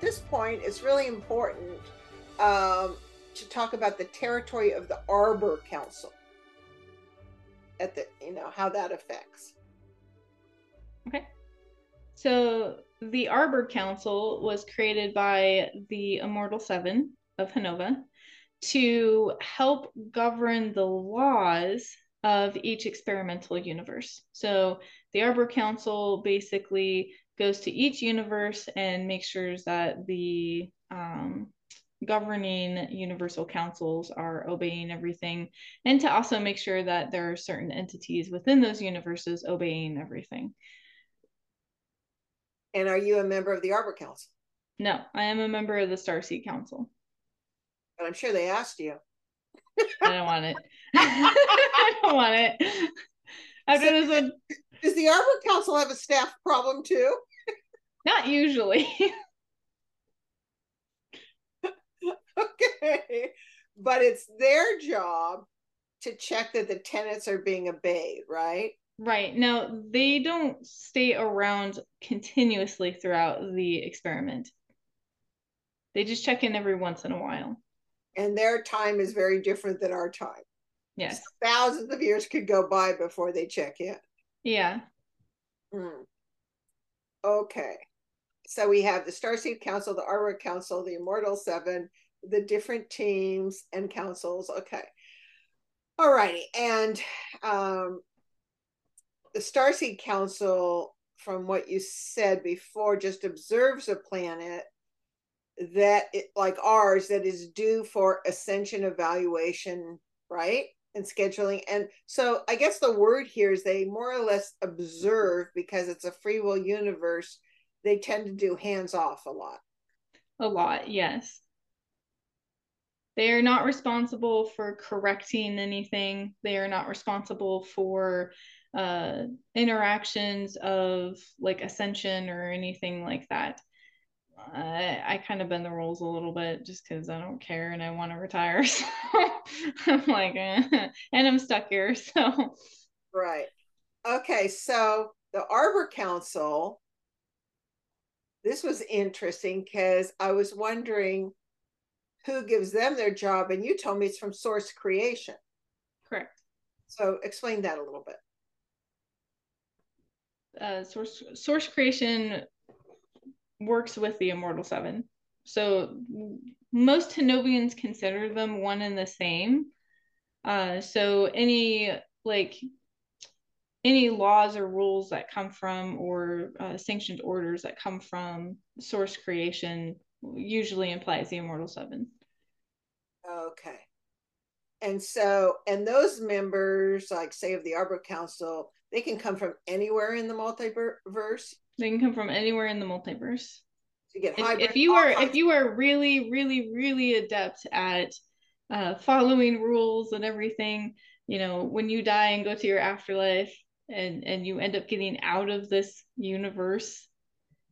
at this point, it's really important um, to talk about the territory of the Arbor Council. At the, you know, how that affects. Okay. So the Arbor Council was created by the Immortal Seven of Hanova to help govern the laws of each experimental universe. So the Arbor Council basically goes to each universe and makes sure that the um, governing universal councils are obeying everything and to also make sure that there are certain entities within those universes obeying everything. And are you a member of the Arbor Council? No, I am a member of the Starseed Council. But I'm sure they asked you. I don't want it. I don't want it. After so, this one. Does the Arbor Council have a staff problem too? Not usually. okay. But it's their job to check that the tenants are being obeyed, right? Right. Now, they don't stay around continuously throughout the experiment. They just check in every once in a while. And their time is very different than our time. Yes. Thousands of years could go by before they check in. Yeah. Hmm. Okay. So we have the Starseed Council, the Arbor Council, the Immortal Seven, the different teams and councils. Okay. All righty. And um, the Starseed Council, from what you said before, just observes a planet that, it, like ours, that is due for ascension evaluation, right? And scheduling. And so I guess the word here is they more or less observe because it's a free will universe. They tend to do hands off a lot. A lot, yes. They are not responsible for correcting anything. They are not responsible for uh, interactions of like ascension or anything like that. I, I kind of bend the rules a little bit just because I don't care and I want to retire. So I'm like, eh. and I'm stuck here. So, right. Okay. So the Arbor Council, this was interesting because I was wondering who gives them their job, and you told me it's from Source Creation. Correct. So explain that a little bit uh, source source creation works with the immortal seven so most Hinovians consider them one and the same uh, so any like any laws or rules that come from or uh, sanctioned orders that come from source creation usually implies the immortal seven okay and so and those members like say of the arbor council they can come from anywhere in the multiverse. They can come from anywhere in the multiverse. To get if, if you are if you are really really really adept at uh, following rules and everything, you know, when you die and go to your afterlife and and you end up getting out of this universe,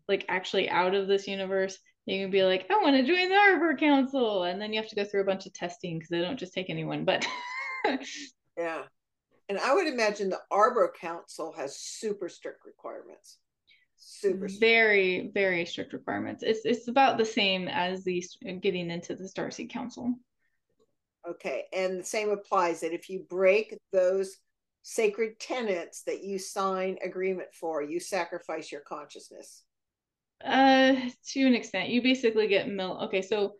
like actually out of this universe, you can be like, I want to join the Arbor Council, and then you have to go through a bunch of testing because they don't just take anyone. But yeah, and I would imagine the Arbor Council has super strict requirements. Super strict. very, very strict requirements. It's it's about the same as the getting into the Starseed Council. Okay, and the same applies that if you break those sacred tenets that you sign agreement for, you sacrifice your consciousness. Uh, to an extent, you basically get mil. Okay, so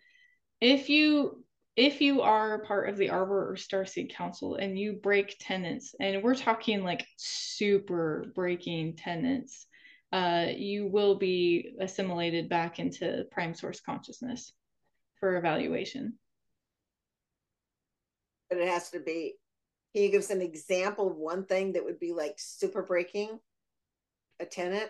if you if you are part of the Arbor or Starseed Council and you break tenants, and we're talking like super breaking tenants, uh, you will be assimilated back into prime source consciousness for evaluation. But it has to be. Can you give us an example of one thing that would be like super breaking a tenant?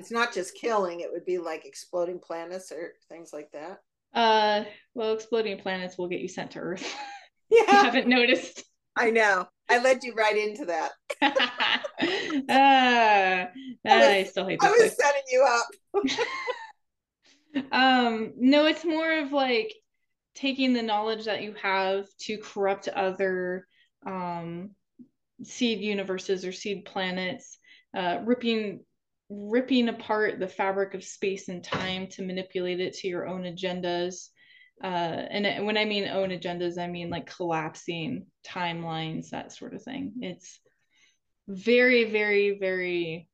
It's not just killing; it would be like exploding planets or things like that. Uh, well, exploding planets will get you sent to Earth. Yeah, you haven't noticed. I know. I led you right into that. uh, I, was, I still hate. I was place. setting you up. um, no, it's more of like taking the knowledge that you have to corrupt other um, seed universes or seed planets, uh, ripping ripping apart the fabric of space and time to manipulate it to your own agendas. Uh, and when I mean own agendas, I mean like collapsing timelines, that sort of thing. It's very, very, very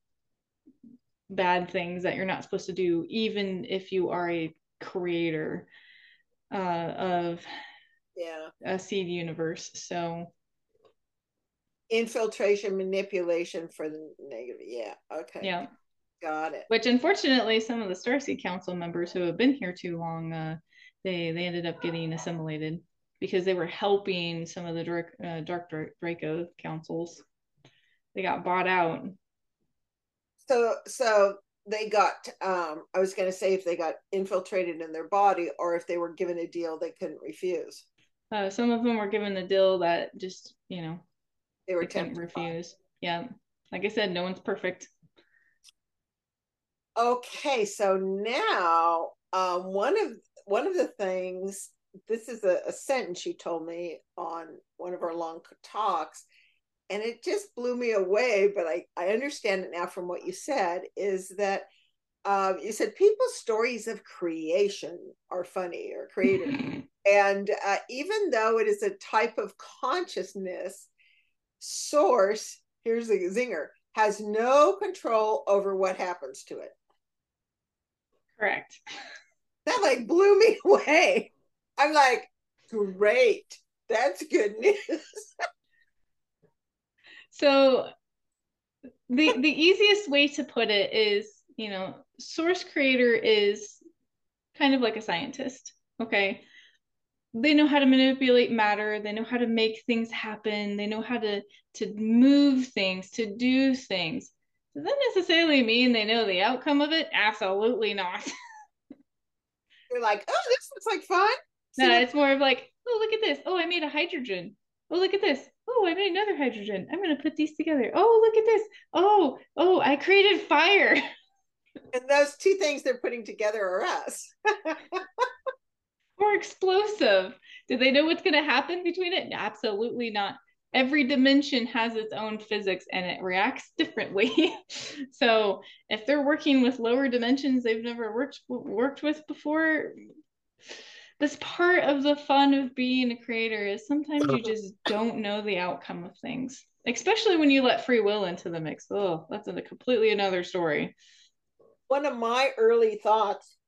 bad things that you're not supposed to do, even if you are a creator uh, of yeah a seed universe. So infiltration, manipulation for the negative. Yeah. Okay. Yeah. Got it. Which unfortunately, some of the Starseed Council members who have been here too long, uh, they they ended up getting assimilated because they were helping some of the dark, uh, dark Draco councils. They got bought out. So so they got um I was going to say if they got infiltrated in their body or if they were given a deal they couldn't refuse. Uh, some of them were given the deal that just you know they were couldn't refuse. Yeah, like I said, no one's perfect. Okay, so now um, one of one of the things this is a, a sentence you told me on one of our long talks and it just blew me away but i i understand it now from what you said is that um, you said people's stories of creation are funny or creative and uh, even though it is a type of consciousness source here's the zinger has no control over what happens to it. Correct. That like blew me away. I'm like great. That's good news. So the the easiest way to put it is you know source creator is kind of like a scientist okay they know how to manipulate matter. They know how to make things happen. They know how to to move things to do things. Does that necessarily mean they know the outcome of it? Absolutely not. They're like oh this looks like fun. No it's more of like oh look at this. Oh i made a hydrogen. Oh look at this. Oh i made another hydrogen. I'm going to put these together. Oh look at this. Oh oh i created fire. And those two things they're putting together are us more explosive. Do they know what's going to happen between it? Absolutely not. Every dimension has its own physics and it reacts differently. so if they're working with lower dimensions they've never worked worked with before, this part of the fun of being a creator is sometimes you just don't know the outcome of things, especially when you let free will into the mix. Oh, that's a completely another story. One of my early thoughts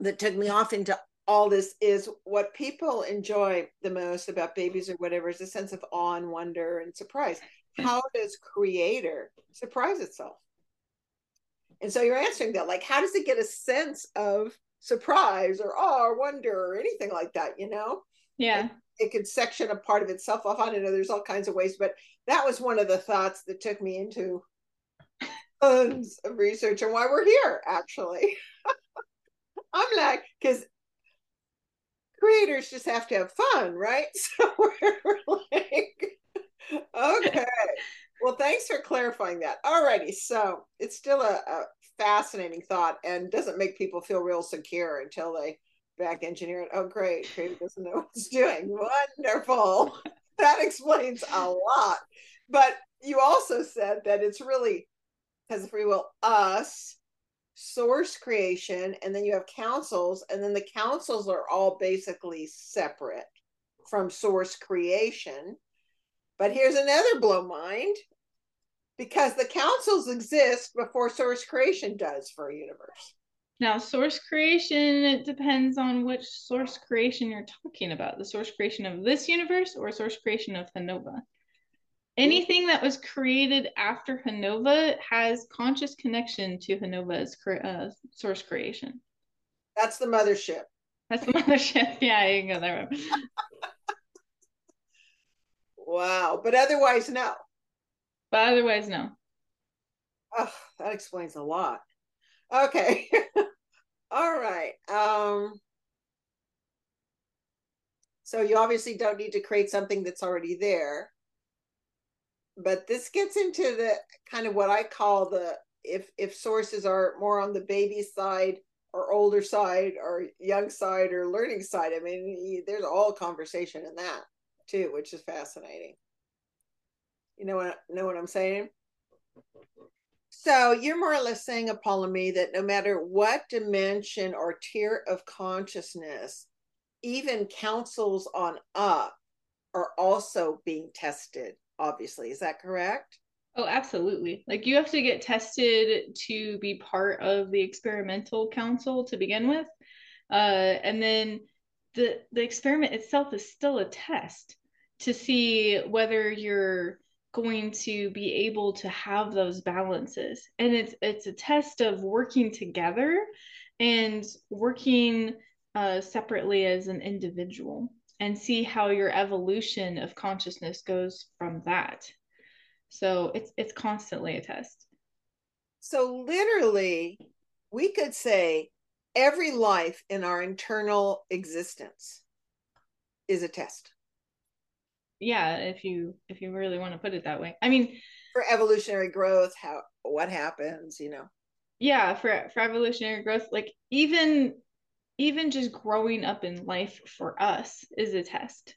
that took me off into all this is what people enjoy the most about babies or whatever is a sense of awe and wonder and surprise. How does creator surprise itself? And so you're answering that, like, how does it get a sense of surprise or awe or wonder or anything like that, you know? Yeah. It, it could section a part of itself off. I don't know, there's all kinds of ways, but that was one of the thoughts that took me into tons of research and why we're here, actually. I'm like, because creators just have to have fun, right? So we're like, okay. Well, thanks for clarifying that. Alrighty, so it's still a, a, fascinating thought and doesn't make people feel real secure until they back engineer it. Oh, great, creator doesn't know what it's doing. Wonderful. that explains a lot. But you also said that it's really has free will us source creation and then you have councils and then the councils are all basically separate from source creation. But here's another blow mind because the councils exist before source creation does for a universe. Now source creation it depends on which source creation you're talking about the source creation of this universe or source creation of hanova anything that was created after Hanova has conscious connection to Hanova's uh, source creation. That's the mothership. That's the mothership. Yeah, you can go there. wow. But otherwise, no. But otherwise, no. Oh, that explains a lot. Okay. All right. Um, so you obviously don't need to create something that's already there but this gets into the kind of what I call the if if sources are more on the baby side or older side or young side or learning side. I mean, there's all conversation in that too, which is fascinating. You know what know what I'm saying? So you're more or less saying, Apollymi, that no matter what dimension or tier of consciousness, even councils on up are also being tested, obviously. Is that correct? Oh, absolutely. Like you have to get tested to be part of the experimental council to begin with. Uh, and then the the experiment itself is still a test to see whether you're going to be able to have those balances. And it's it's a test of working together and working uh, separately as an individual and see how your evolution of consciousness goes from that. So it's it's constantly a test. So literally, we could say every life in our internal existence is a test. Yeah, if you if you really want to put it that way. I mean, for evolutionary growth, how what happens, you know. Yeah, for for evolutionary growth, like even even just growing up in life for us is a test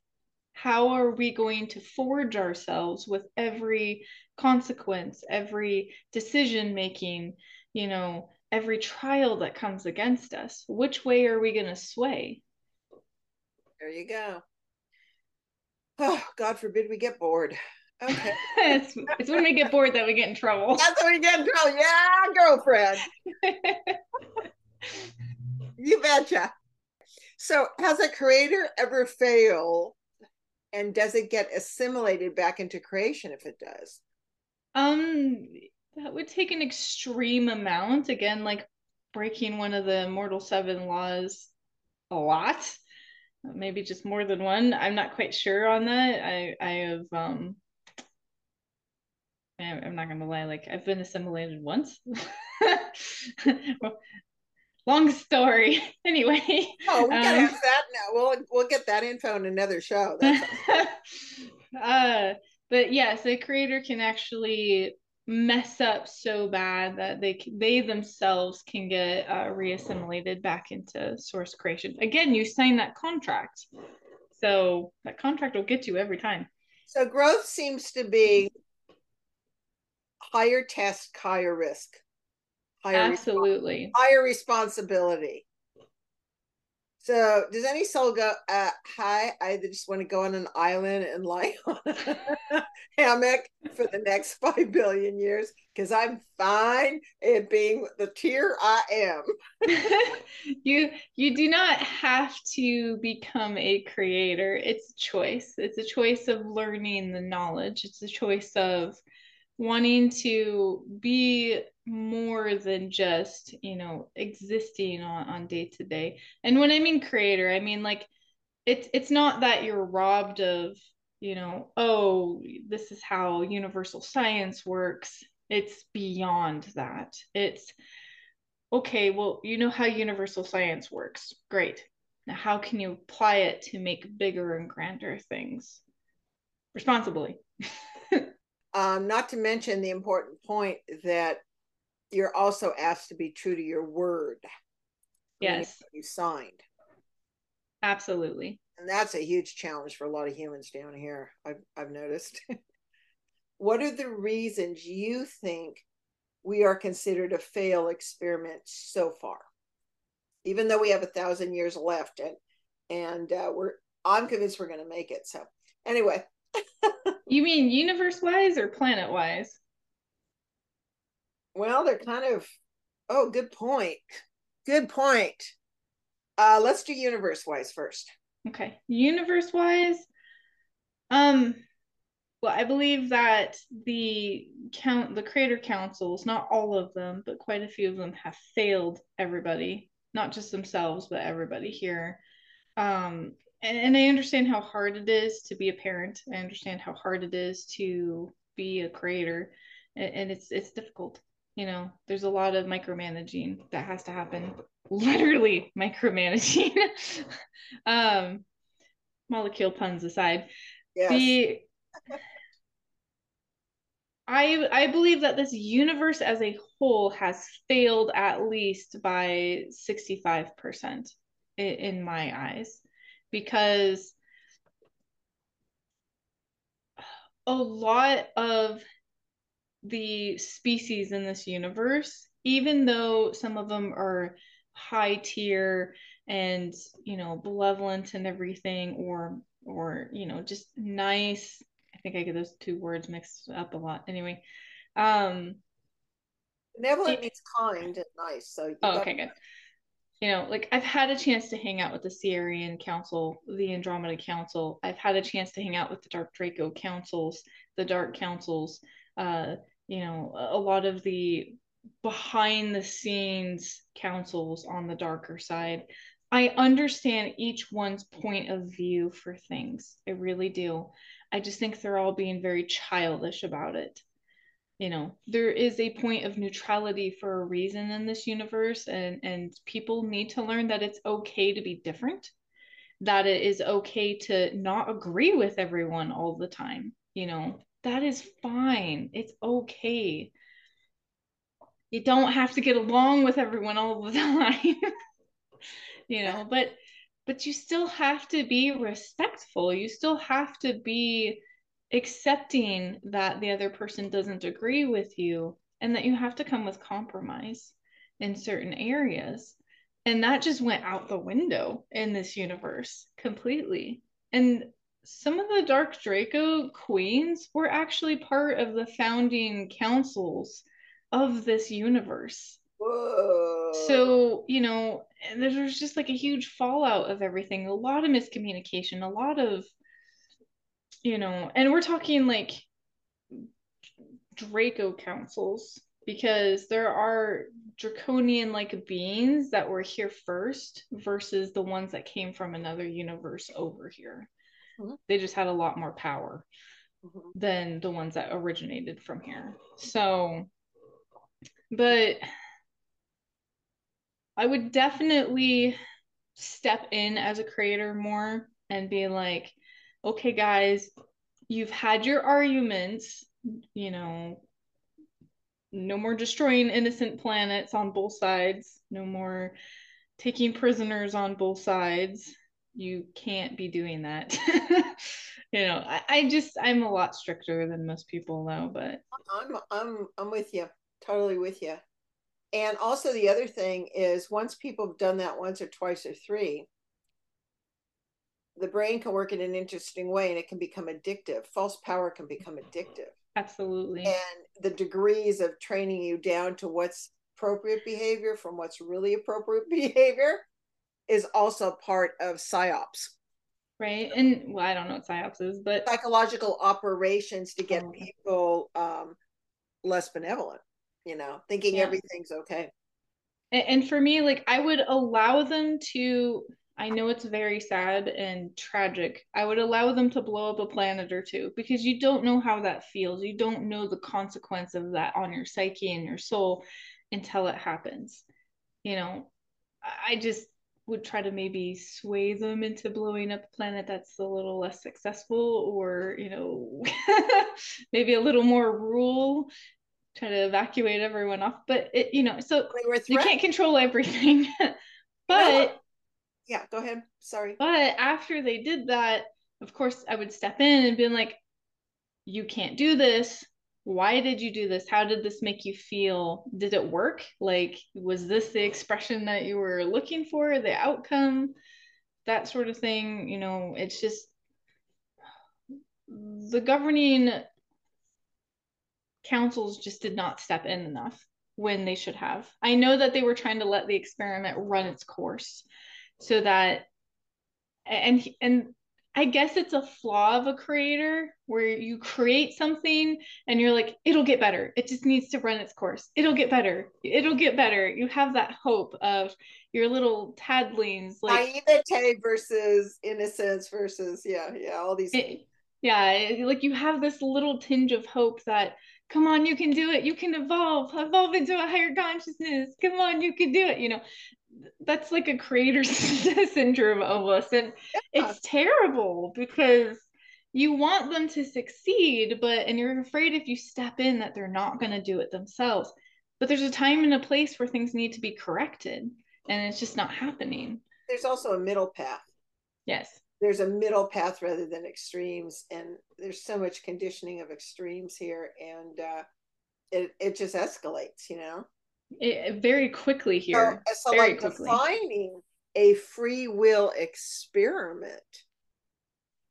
how are we going to forge ourselves with every consequence, every decision making, you know, every trial that comes against us? Which way are we going to sway? There you go. Oh, God forbid we get bored. Okay. it's, it's when we get bored that we get in trouble. That's when we get in trouble. Yeah, girlfriend. you betcha. So, has a creator ever failed? And does it get assimilated back into creation if it does? Um that would take an extreme amount. Again like breaking one of the mortal seven laws a lot maybe just more than one. I'm not quite sure on that. I i have um i'm not gonna lie like i've been assimilated once long story. anyway. Oh, we gotta um, that now. We'll we'll get that info in another show. uh, but yes, the creator can actually mess up so bad that they they themselves can get uh, reassimilated back into source creation. Again, you sign that contract, so that contract will get you every time. So growth seems to be higher test, higher risk higher absolutely. higher responsibility. So does any soul go uh, hi i just want to go on an island and lie on a hammock for the next five billion years because i'm fine at being the tier i am. You you do not have to become a creator. It's a choice. It's a choice of learning the knowledge. It's a choice of wanting to be more than just you know existing on on day to day and when i mean creator i mean like it's it's not that you're robbed of you know oh this is how universal science works. It's beyond that. It's okay well you know how universal science works. Great. Now how can you apply it to make bigger and grander things? Responsibly. Um, not to mention the important point that you're also asked to be true to your word. Yes. You signed. Absolutely. And that's a huge challenge for a lot of humans down here. I've, I've noticed. what are the reasons you think we are considered a fail experiment so far? Even though we have a thousand years left and and uh, we're I'm convinced we're going to make it. So anyway. you mean universe wise or planet wise? Well, they're kind of. Oh, good point. Good point. Uh, let's do universe wise first. Okay, universe wise. Um, well, I believe that the count, the creator councils, not all of them, but quite a few of them have failed everybody, not just themselves, but everybody here. Um, and, and I understand how hard it is to be a parent. I understand how hard it is to be a creator, and, and it's it's difficult you know, there's a lot of micromanaging that has to happen. Literally micromanaging. um, molecule puns aside, yes. the I I believe that this universe as a whole has failed at least by 65% in, in my eyes because a lot of the species in this universe, even though some of them are high tier and you know benevolent and everything or or you know just nice. I think i get those two words mixed up a lot. Anyway um benevolent means kind and nice so oh, okay good. You know like i've had a chance to hang out with the Sirian council the andromeda council. I've had a chance to hang out with the dark draco councils the dark councils uh you know a lot of the behind the scenes councils on the darker side. I understand each one's point of view for things. I really do. I just think they're all being very childish about it. You know, there is a point of neutrality for a reason in this universe, and, and people need to learn that it's okay to be different, that it is okay to not agree with everyone all the time. You know, that is fine. It's okay. You don't have to get along with everyone all the time you know but but you still have to be respectful. You still have to be accepting that the other person doesn't agree with you and that you have to come with compromise in certain areas. And that just went out the window in this universe completely. And some of the dark draco queens were actually part of the founding councils of this universe. Whoa. So, you know, there's just like a huge fallout of everything, a lot of miscommunication, a lot of, you know, and we're talking like Draco councils because there are draconian like beings that were here first versus the ones that came from another universe over here. Mm-hmm. They just had a lot more power mm-hmm. than the ones that originated from here. So, but I would definitely step in as a creator more and be like, okay, guys, you've had your arguments, you know, no more destroying innocent planets on both sides, no more taking prisoners on both sides. You can't be doing that. you know, I, I just I'm a lot stricter than most people though, but I'm I'm I'm with you totally with you. And also, the other thing is once people have done that once or twice or three, the brain can work in an interesting way and it can become addictive. False power can become addictive. Absolutely. And the degrees of training you down to what's appropriate behavior from what's really appropriate behavior is also part of psyops. Right. And well, I don't know what psyops is, but psychological operations to get oh. people um, less benevolent you know, thinking yeah. everything's okay. And, and for me, like I would allow them to I know it's very sad and tragic. I would allow them to blow up a planet or two because you don't know how that feels. You don't know the consequence of that on your psyche and your soul until it happens. You know, I just would try to maybe sway them into blowing up a planet that's a little less successful or, you know, maybe a little more rule try to evacuate everyone off. But it, you know, so you can't control everything. but yeah, go ahead. Sorry. But after they did that, of course, I would step in and be like, "You can't do this. Why did you do this? How did this make you feel? Did it work? Like, was this the expression that you were looking for? The outcome?" That sort of thing. You know, it's just the governing councils just did not step in enough when they should have. I know that they were trying to let the experiment run its course so that and and I guess it's a flaw of a creator where you create something and you're like, it'll get better. It just needs to run its course. It'll get better. It'll get better. You have that hope of your little tadlings like naivete versus innocence versus yeah, yeah, all these it, yeah, like you have this little tinge of hope that come on you can do it you can evolve evolve into a higher consciousness come on you can do it you know that's like a creator syndrome almost. And yeah. it's terrible because you want them to succeed but and you're afraid if you step in that they're not going to do it themselves. But there's a time and a place where things need to be corrected and it's just not happening. There's also a middle path. Yes. There's a middle path rather than extremes and there's so much conditioning of extremes here and uh, it it just escalates, you know. It, very quickly here. So, so very like quickly. defining a free will experiment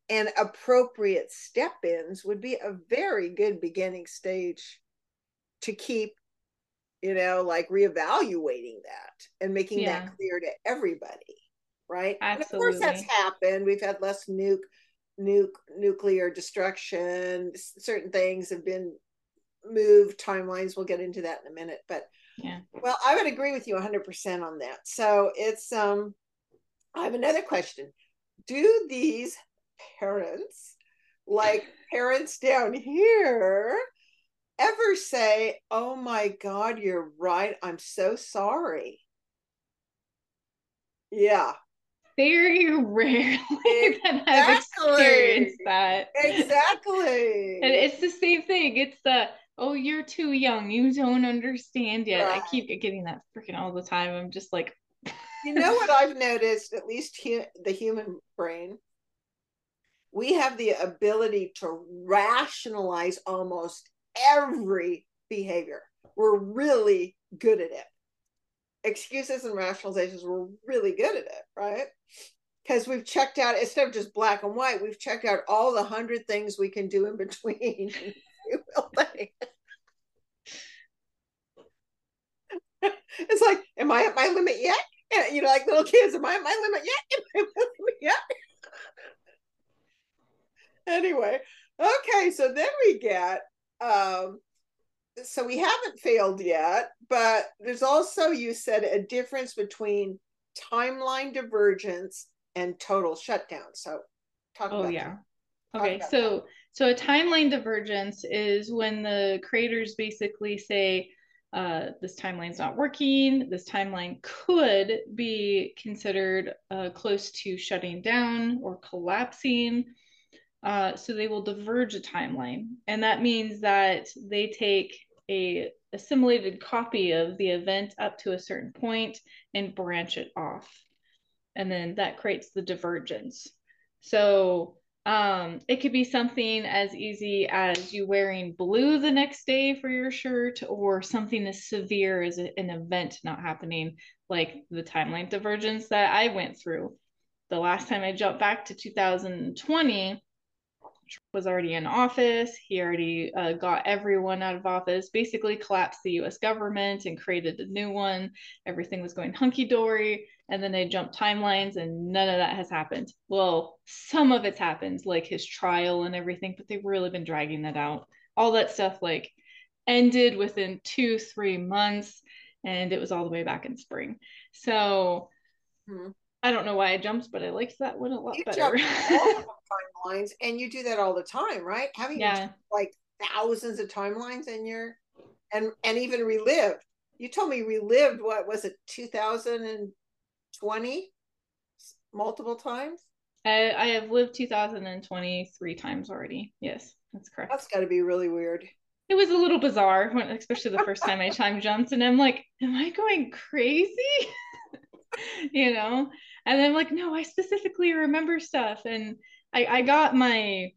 and appropriate step ins would be a very good beginning stage to keep you know like reevaluating that and making Yeah. that clear to everybody right and of course that's happened we've had less nuke nuke nuclear destruction certain things have been moved timelines we'll get into that in a minute but Yeah. well i would agree with you 100% on that. So it's um i have another question. Do these parents like parents down here ever say oh my god you're right. I'm so sorry yeah. Very rarely that I've experienced that. exactly. And it's the same thing. It's the oh, you're too young. You don't understand yet. I keep getting that freaking all the time. I'm just like, You know what I've noticed, at least hu- the human brain, we have the ability to rationalize almost every behavior. We're really good at it. Excuses and rationalizations, we're really good at it, right? Because we've checked out, instead of just black and white, we've checked out all the hundred things we can do in between. Will think. it's like, am I at my limit yet? Yeah, you know, like little kids, am I at my limit yet? Am I at my limit yet? anyway, okay, so then we get um so we haven't failed yet, but there's also you said a difference between timeline divergence and total shutdown. So talk oh about yeah. that. Okay, so so a timeline divergence is when the creators basically say uh, this timeline's not working. This timeline could be considered uh, close to shutting down or collapsing. Uh, so they will diverge a timeline, and that means that they take a assimilated copy of the event up to a certain point and branch it off, and then that creates the divergence. So um, it could be something as easy as you wearing blue the next day for your shirt, or something as severe as an event not happening, like the timeline divergence that I went through. The last time I jumped back to 2020, was already in office. He already uh, got everyone out of office, basically collapsed the US government and created a new one. Everything was going hunky dory. And then they jump timelines, and none of that has happened. Well, some of it's happened, like his trial and everything, but they've really been dragging that out. All that stuff, like, ended within two, three months, and it was all the way back in spring. So Mhm. I don't know why I jumped, but I liked that one a lot You better. timelines, and you do that all the time, right? Haven't yeah. like thousands of timelines in your and and even relived? You told me relived. What was it? 2020 multiple times. I, I have lived 2020 three times already. Yes, that's correct. That's got to be really weird. It was a little bizarre, when, especially the first time I time jumped, and I'm like, "Am I going crazy?" you know. And I'm like, "No, I specifically remember stuff." And I I got my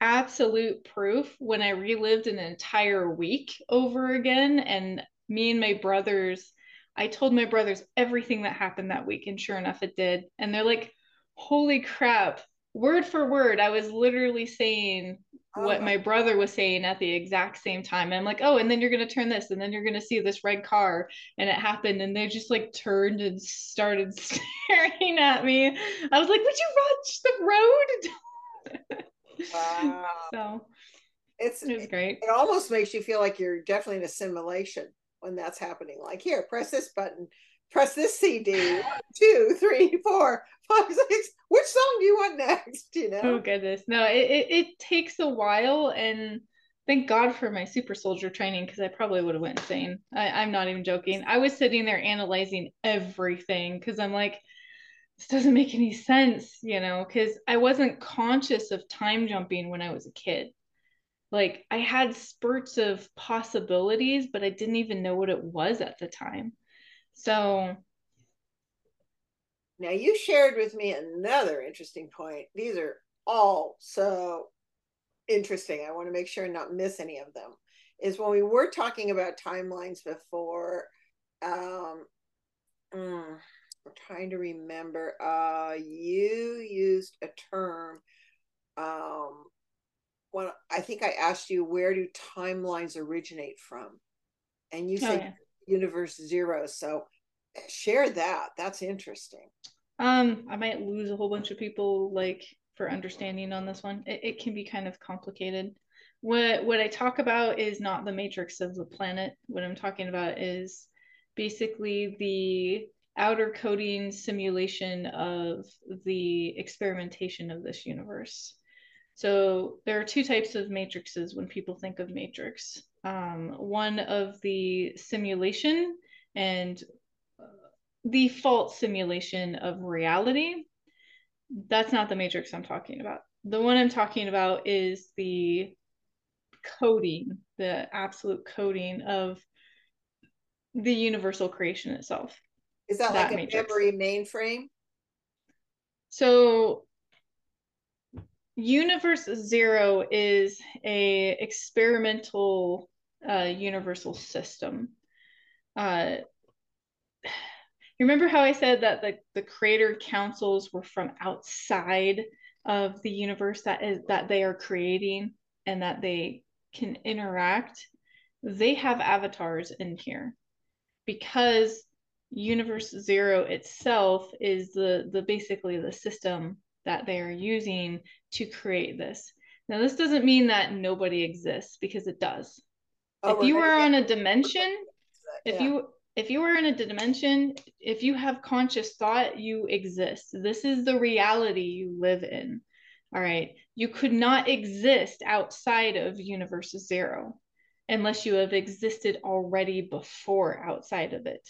absolute proof when I relived an entire week over again, and me and my brothers. I told my brothers everything that happened that week, and sure enough, it did. And they're like, holy crap. Word for word i was literally saying Oh what my my brother was saying at the exact same time. I'm like oh and then you're going to turn this and then you're going to see this red car and it happened and they just like turned and started staring at me. I was like would you watch the road? Wow. so It's it was great. it almost makes you feel like you're definitely in a simulation when that's happening. Like here, press this button, press this CD. Two, three, four, five, six. Which song do you want next? You know. oh goodness no it, it, it takes a while and thank god for my super soldier training because i probably would have went insane I, i'm not even joking i was sitting there analyzing everything because i'm like this doesn't make any sense you know because i wasn't conscious of time jumping when i was a kid like i had spurts of possibilities but i didn't even know what it was at the time so Now you shared with me another interesting point. These are all so interesting. I want to make sure and not miss any of them. is when we were talking about timelines before. Um, mm, I'm trying to remember. Uh, you used a term. Um, when I think I asked you where do timelines originate from, and you oh, said yeah. universe zero. So share that. That's interesting. Um, I might lose a whole bunch of people like for understanding on this one. It, it can be kind of complicated. What what I talk about is not the matrix of the planet. What I'm talking about is basically the outer coding simulation of the experimentation of this universe. So there are two types of matrices when people think of matrix. Um, one of the simulation and default simulation of reality. That's not the matrix I'm talking about. The one I'm talking about is the coding, the absolute coding of the universal creation itself. Is that, that like a matrix. memory mainframe? So universe zero is a experimental uh, universal system. Uh, you remember how I said that the, the creator councils were from outside of the universe that is that they are creating and that they can interact? They have avatars in here because universe zero itself is the the basically the system that they are using to create this. Now this doesn't mean that nobody exists because it does. Oh, if you are on a dimension if you if you are in a dimension if you have conscious thought you exist. This is the reality you live in. All right? You could not exist outside of universe zero unless you have existed already before outside of it.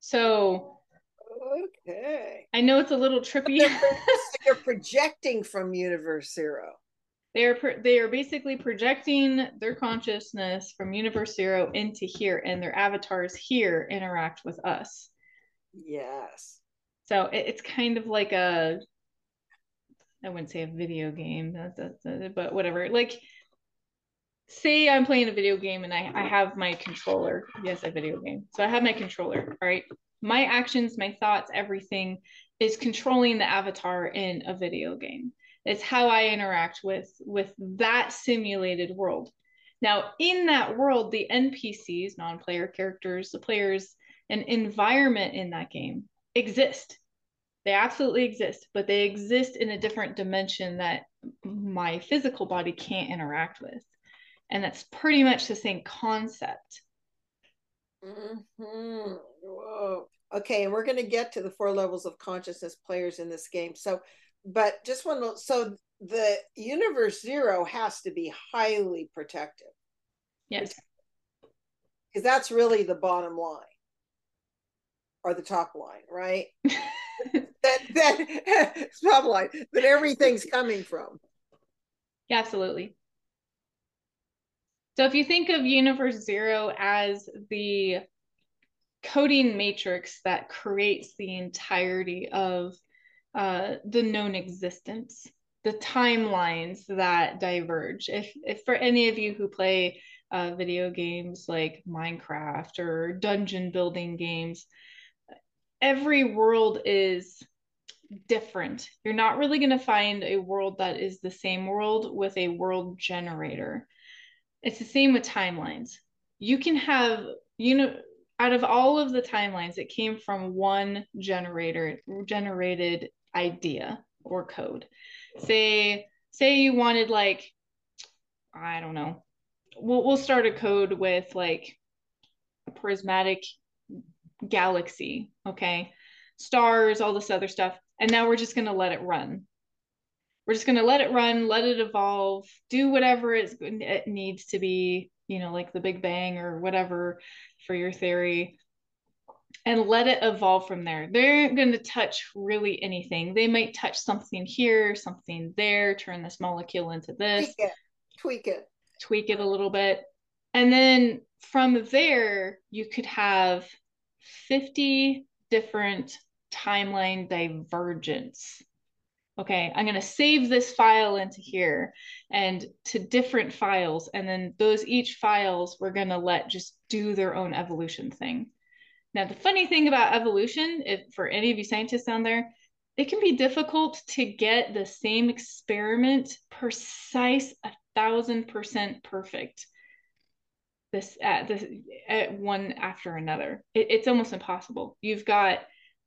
So okay. I know it's a little trippy. They're, projecting from universe zero. They are they are basically projecting their consciousness from universe zero into here, and their avatars here interact with us. Yes. So it, it's kind of like a I wouldn't say a video game, but whatever. Like say I'm playing a video game and I, I have my controller. Yes, a video game. So I have my controller. All right. My actions, my thoughts, everything is controlling the avatar in a video game. It's how I interact with with that simulated world. Now, in that world, the NPCs, non-player characters, the players, an environment in that game exist. They absolutely exist, but they exist in a different dimension that my physical body can't interact with and that's pretty much the same concept mm-hmm. Okay and we're going to get to the four levels of consciousness players in this game. So but just one so the universe zero has to be highly protective. Yes. Because that's really the bottom line. Or the top line right? That that top line that everything's coming from. Yeah, absolutely. So if you think of Universe Zero as the coding matrix that creates the entirety of uh, the known existence, the timelines that diverge. If, if for any of you who play uh, video games like Minecraft or dungeon building games, every world is different. You're not really going to find a world that is the same world with a world generator. It's the same with timelines. You can have, you know, out of all of the timelines, it came from one generator generated idea or code. Say, say you wanted like, I don't know, we'll we'll start a code with like a prismatic galaxy, okay, stars, all this other stuff, and now we're just gonna let it run we're just going to let it run, let it evolve, do whatever it needs to be, you know, like the Big Bang or whatever for your theory, and let it evolve from there. They're going to touch really anything. They might touch something here, something there, turn this molecule into this, tweak it, tweak it, tweak it a little bit. And then from there, you could have 50 different timeline divergence okay i'm going to save this file into here and to different files and then those each files we're going to let just do their own evolution thing. Now the funny thing about evolution if for any of you scientists down there it can be difficult to get the same experiment precise a thousand percent perfect this at this at one after another. It, it's almost impossible. You've got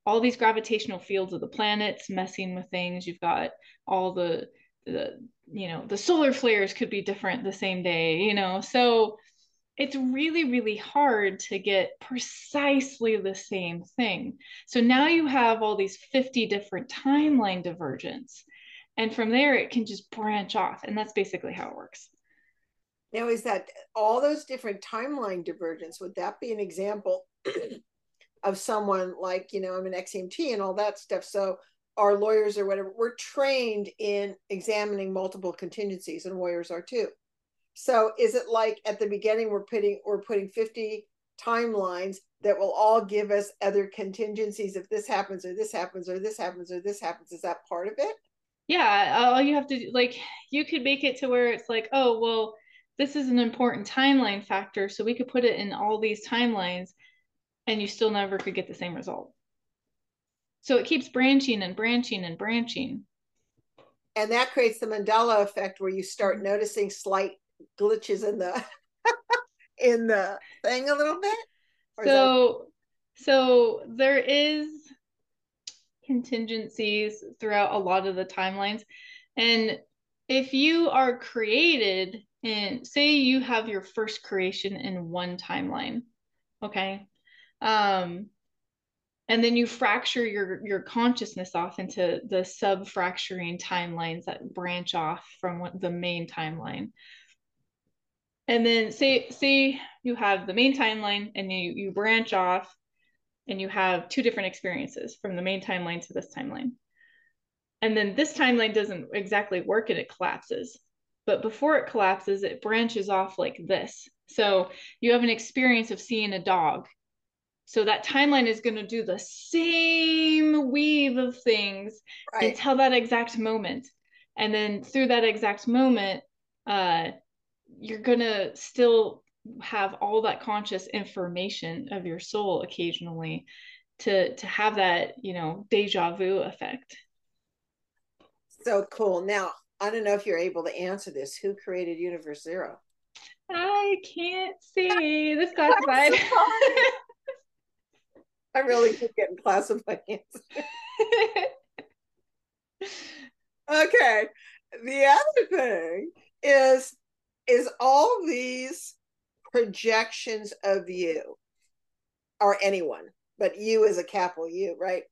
all these gravitational fields of the planets messing with things. You've got all the the you know the solar flares could be different the same day. You know, so it's really really hard to get precisely the same thing. So now you have all these 50 different timeline divergence. And from there, it can just branch off. And that's basically how it works. Now, is that all those different timeline divergence? Would that be an example of someone like you know i'm an ex-EMT and all that stuff. So our lawyers or whatever we're trained in examining multiple contingencies and lawyers are too. So is it like at the beginning we're putting we're putting 50 timelines that will all give us other contingencies if this happens or this happens or this happens or this happens? Is that part of it? Yeah all you have to do like you could make it to where it's like oh well this is an important timeline factor. So we could put it in all these timelines and you still never could get the same result. So it keeps branching and branching and branching. And that creates the Mandela effect where you start mm-hmm. noticing slight glitches in the in the thing a little bit. so that... so there is contingencies throughout a lot of the timelines. And if you are created in say you have your first creation in one timeline, okay? Um, and then you fracture your your consciousness off into the sub fracturing timelines that branch off from the main timeline. And then say say you have the main timeline and you you branch off and you have two different experiences from the main timeline to this timeline. And then this timeline doesn't exactly work and it collapses. But before it collapses it branches off like this. So you have an experience of seeing a dog so that timeline is going to do the same weave of things right. until that exact moment. And then through that exact moment, uh, you're going to still have all that conscious information of your soul occasionally to to have that you know deja vu effect. So cool. Now i don't know if you're able to answer this. Who created universe zero? I can't see. This classified I really keep getting classified okay. The other thing is is all these projections of you or anyone, but you as a capital U, right?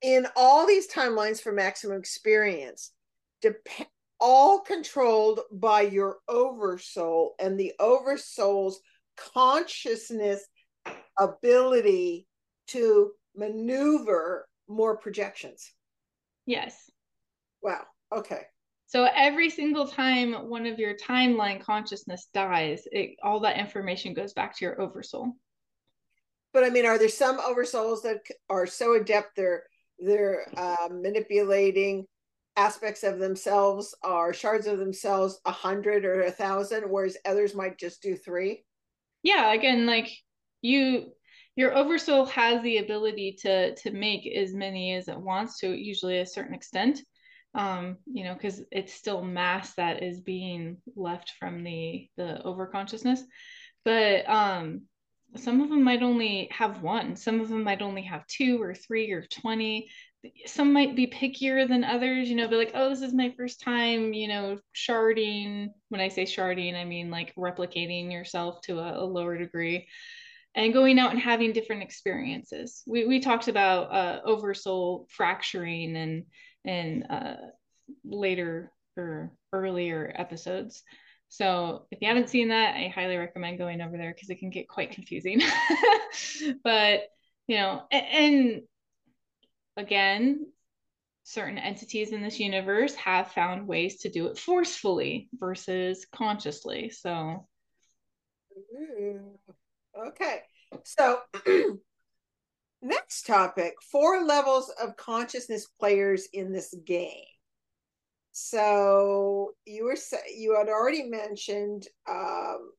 In all these timelines for maximum experience, dep- all controlled by your oversoul and the oversoul's consciousness ability to maneuver more projections. Yes. Wow. Okay. So every single time one of your timeline consciousness dies, it, all that information goes back to your oversoul. But I mean, are there some oversouls that are so adept they're they're uh, manipulating aspects of themselves or shards of themselves a hundred or a thousand, whereas others might just do three? Yeah, again, like you your oversoul has the ability to to make as many as it wants to usually a certain extent. Um you know because it's still mass that is being left from the the overconsciousness. But um some of them might only have one. Some of them might only have two or three or 20 some might be pickier than others you know be like oh this is my first time you know sharding. When i say sharding i mean like replicating yourself to a, a lower degree and going out and having different experiences. We, we talked about uh, oversoul fracturing and and uh, later or earlier episodes. So if you haven't seen that, I highly recommend going over there because it can get quite confusing. but you know, and, and again, certain entities in this universe have found ways to do it forcefully versus consciously. So. Mm-hmm. Okay. So next topic four levels of consciousness players in this game. So you were you had already mentioned um,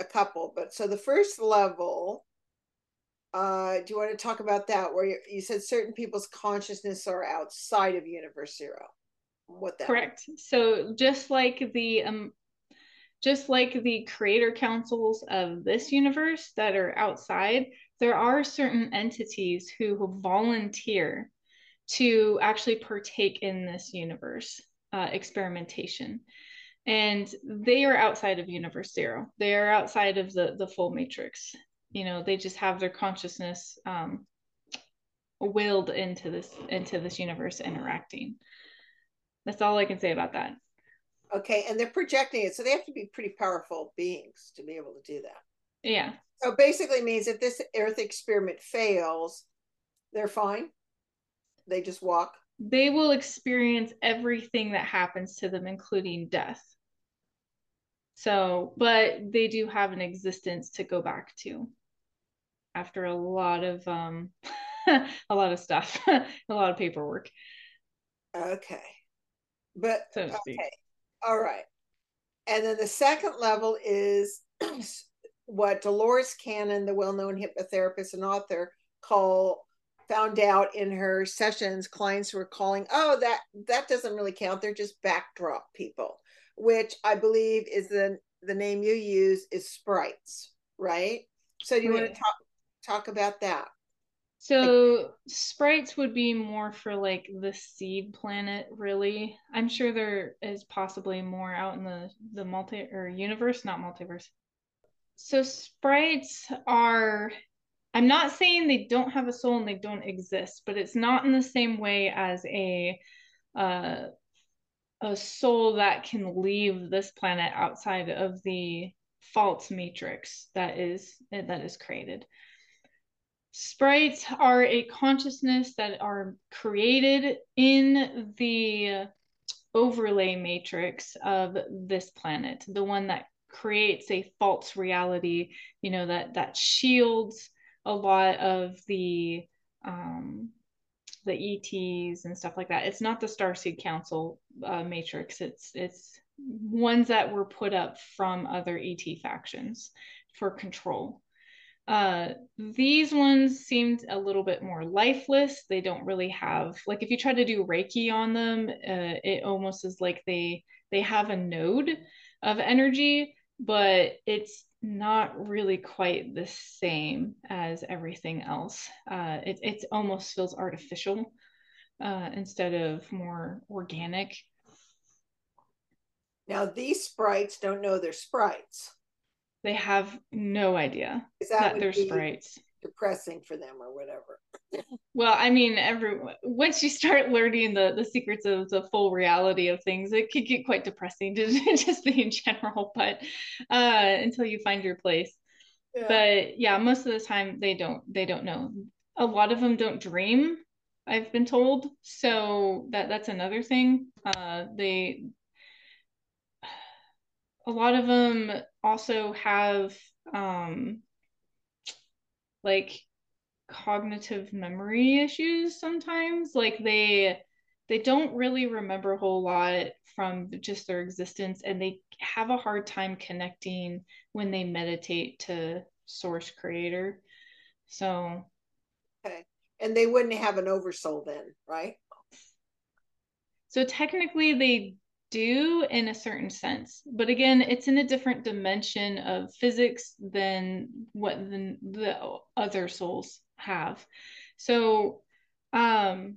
a couple, but so the first level. Uh, do you want to talk about that? Where you, you said certain people's consciousness are outside of Universe Zero. What that? Correct. Means? So just like the um, just like the creator councils of this universe that are outside, there are certain entities who volunteer to actually partake in this universe uh, experimentation. And they are outside of Universe Zero. They are outside of the, the full matrix. You know, they just have their consciousness um, willed into this into this universe interacting. That's all I can say about that. Okay, and they're projecting it, so they have to be pretty powerful beings to be able to do that. Yeah. So basically means if this Earth experiment fails, they're fine. They just walk. They will experience everything that happens to them, including death. So, but they do have an existence to go back to after a lot of um a lot of stuff, a lot of paperwork. Okay. But so okay. All right. And then the second level is what Dolores Cannon, the well-known hypnotherapist and author, call found out in her sessions clients were calling oh that that doesn't really count they're just backdrop people which i believe is the the name you use is sprites right so do you right. want to talk talk about that so sprites would be more for like the seed planet really i'm sure there is possibly more out in the the multi or universe not multiverse so sprites are I'm not saying they don't have a soul and they don't exist, but it's not in the same way as a uh, a soul that can leave this planet outside of the false matrix that is that is created. Sprites are a consciousness that are created in the overlay matrix of this planet, the one that creates a false reality you know that that shields a lot of the um the ets and stuff like that. It's not the starseed council uh, matrix. It's it's ones that were put up from other et factions for control uh, these ones seemed a little bit more lifeless. They don't really have like if you try to do Reiki on them, uh, it almost is like they they have a node of energy, but it's not really quite the same as everything else. Uh, it it almost feels artificial uh, instead of more organic. Now these sprites don't know they're sprites. They have no idea that, that they're sprites. Depressing for them or whatever. Well i mean every once you start learning the the secrets of the full reality of things it could get quite depressing to just be in general but uh until you find your place. Yeah. but yeah most of the time they don't they don't know. A lot of them don't dream i've been told. So that that's another thing. Uh they a lot of them also have um like cognitive memory issues sometimes. Like they they don't really remember a whole lot from just their existence and they have a hard time connecting when they meditate to source creator. So. Okay. And they wouldn't have an oversoul then right? So technically they do in a certain sense but again it's in a different dimension of physics than what the, the other souls have. So um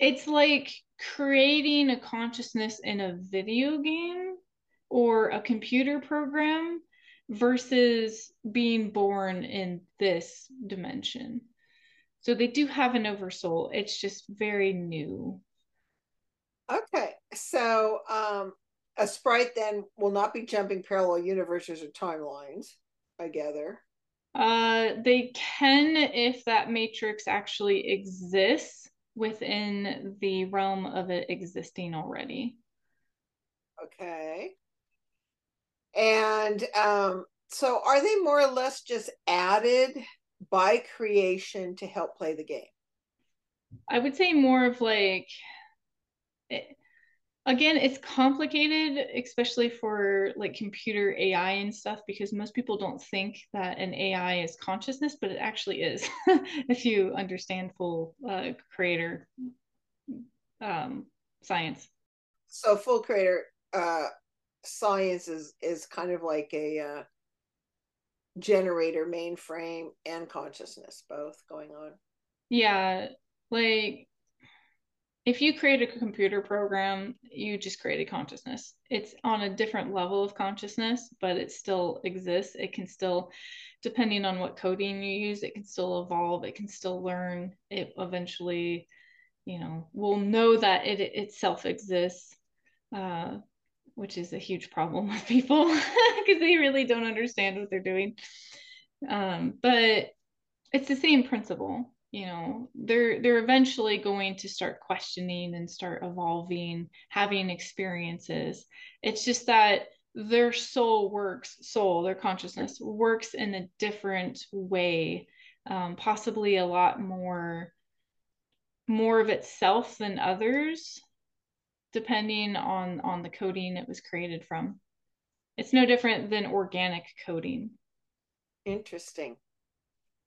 it's like creating a consciousness in a video game or a computer program versus being born in this dimension. So they do have an oversoul. It's just very new. Okay. So um a sprite then will not be jumping parallel universes or timelines, I gather. Uh, they can if that matrix actually exists within the realm of it existing already. Okay. And um, so are they more or less just added by creation to help play the game? I would say more of like, it, again, it's complicated, especially for like computer AI and stuff, because most people don't think that an AI is consciousness, but it actually is if you understand full uh, creator um, science. So, full creator uh, science is is kind of like a uh, generator mainframe and consciousness both going on yeah like if you create a computer program you just create a consciousness it's on a different level of consciousness but it still exists it can still depending on what coding you use it can still evolve it can still learn it eventually you know will know that it, it itself exists uh, which is a huge problem with people because they really don't understand what they're doing. Um, but it's the same principle. You know, they're they're eventually going to start questioning and start evolving, having experiences. It's just that their soul works, soul, their consciousness works in a different way, um, possibly a lot more more of itself than others depending on on the coding it was created from. It's no different than organic coding. Interesting.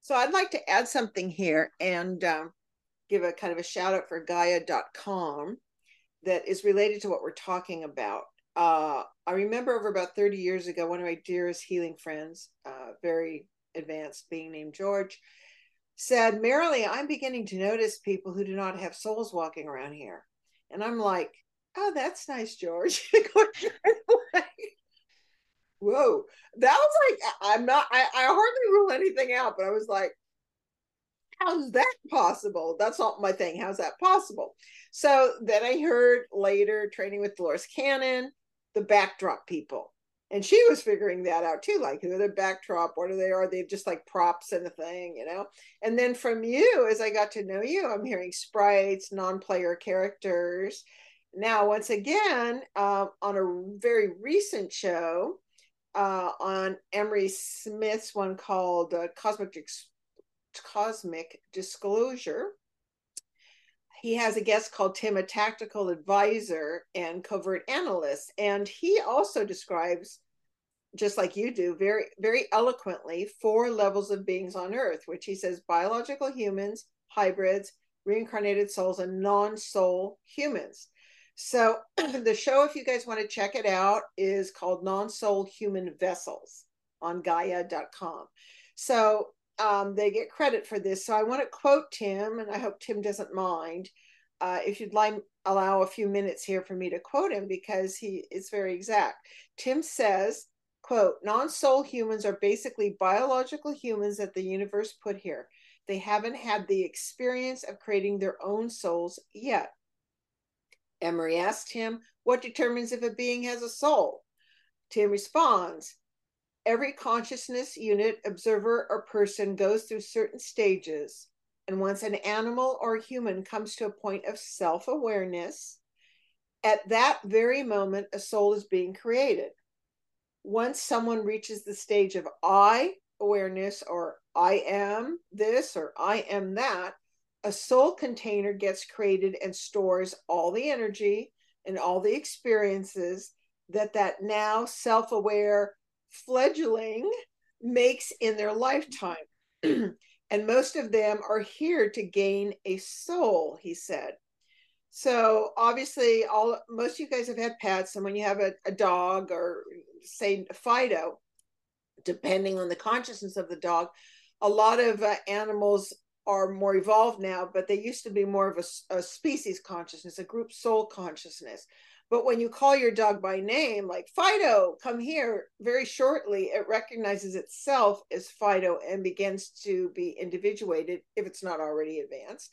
So I'd like to add something here and um, give a kind of a shout out for Gaia.com that is related to what we're talking about. Uh, I remember over about 30 years ago, one of my dearest healing friends, uh, very advanced, being named George, said, Marilee, I'm beginning to notice people who do not have souls walking around here. And I'm like, oh, that's nice, George. Whoa, that was like, I'm not, I, I hardly rule anything out, but I was like, how's that possible? That's not my thing. How's that possible? So then I heard later training with Dolores Cannon, the backdrop people. And she was figuring that out too. Like, who the backdrop? What are they? Are they just like props in a thing, you know? And then from you, as I got to know you, I'm hearing sprites, non player characters, now, once again, uh, on a very recent show uh, on Emery Smith's one called uh, Cosmic, Cosmic Disclosure, he has a guest called Tim, a tactical advisor and covert analyst. And he also describes, just like you do, very, very eloquently, four levels of beings on Earth, which he says biological humans, hybrids, reincarnated souls, and non soul humans. So the show, if you guys want to check it out, is called Non-Soul Human Vessels on Gaia.com. So um, they get credit for this. So I want to quote Tim, and I hope Tim doesn't mind. Uh, if you'd like, allow a few minutes here for me to quote him because he is very exact. Tim says, quote, non-soul humans are basically biological humans that the universe put here. They haven't had the experience of creating their own souls yet. Emery asked him, What determines if a being has a soul? Tim responds, Every consciousness unit, observer, or person goes through certain stages. And once an animal or human comes to a point of self awareness, at that very moment, a soul is being created. Once someone reaches the stage of I awareness, or I am this, or I am that, a soul container gets created and stores all the energy and all the experiences that that now self-aware fledgling makes in their lifetime. And most of them are here to gain a soul he said. So obviously all most of you guys have had pets and when you have a, a dog or say fido depending on the consciousness of the dog a lot of uh, animals are more evolved now, but they used to be more of a, a, species consciousness, a group soul consciousness. But when you call your dog by name, like Fido, come here, very shortly it recognizes itself as Fido and begins to be individuated if it's not already advanced.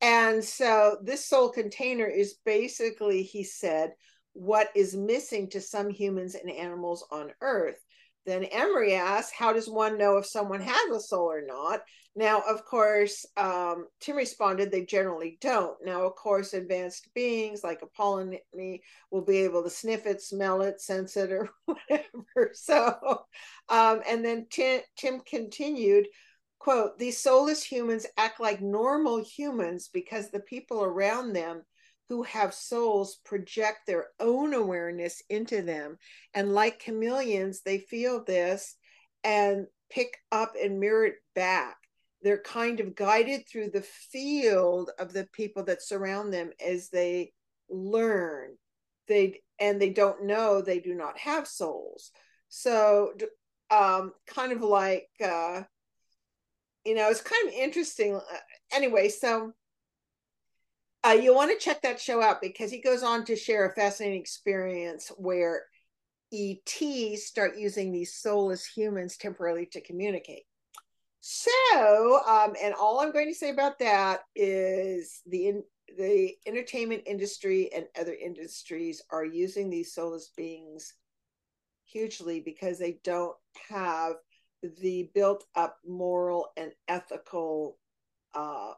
And so this soul container is basically, he said, what is missing to some humans and animals on Earth. Then Emery asked, How does one know if someone has a soul or not? Now, of course, um, Tim responded, They generally don't. Now, of course, advanced beings like Apollymi will be able to sniff it, smell it, sense it, or whatever. So, um, and then Tim, Tim continued, quote, these soulless humans act like normal humans because the people around them who have souls project their own awareness into them. And like chameleons, they feel this and pick up and mirror it back. They're kind of guided through the field of the people that surround them as they learn. They and they don't know they do not have souls. So um kind of like uh you know, it's kind of interesting. Uh, anyway, so uh, you'll want to check that show out because he goes on to share a fascinating experience where ETs start using these soulless humans temporarily to communicate. So, um, and all I'm going to say about that is the in, the entertainment industry and other industries are using these soulless beings hugely because they don't have the built up moral and ethical uh,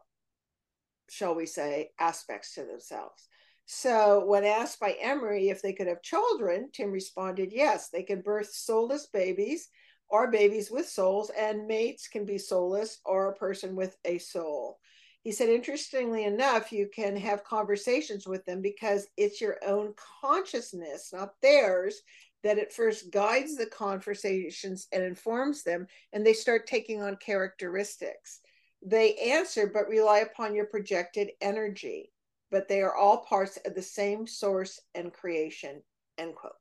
shall we say, aspects to themselves. So, when asked by Emery if they could have children, Tim responded, yes, they can birth soulless babies or babies with souls, and mates can be soulless or a person with a soul. He said, interestingly enough, you can have conversations with them because it's your own consciousness, not theirs, that at first guides the conversations and informs them, and they start taking on characteristics. They answer but rely upon your projected energy, but they are all parts of the same source and creation. End quote.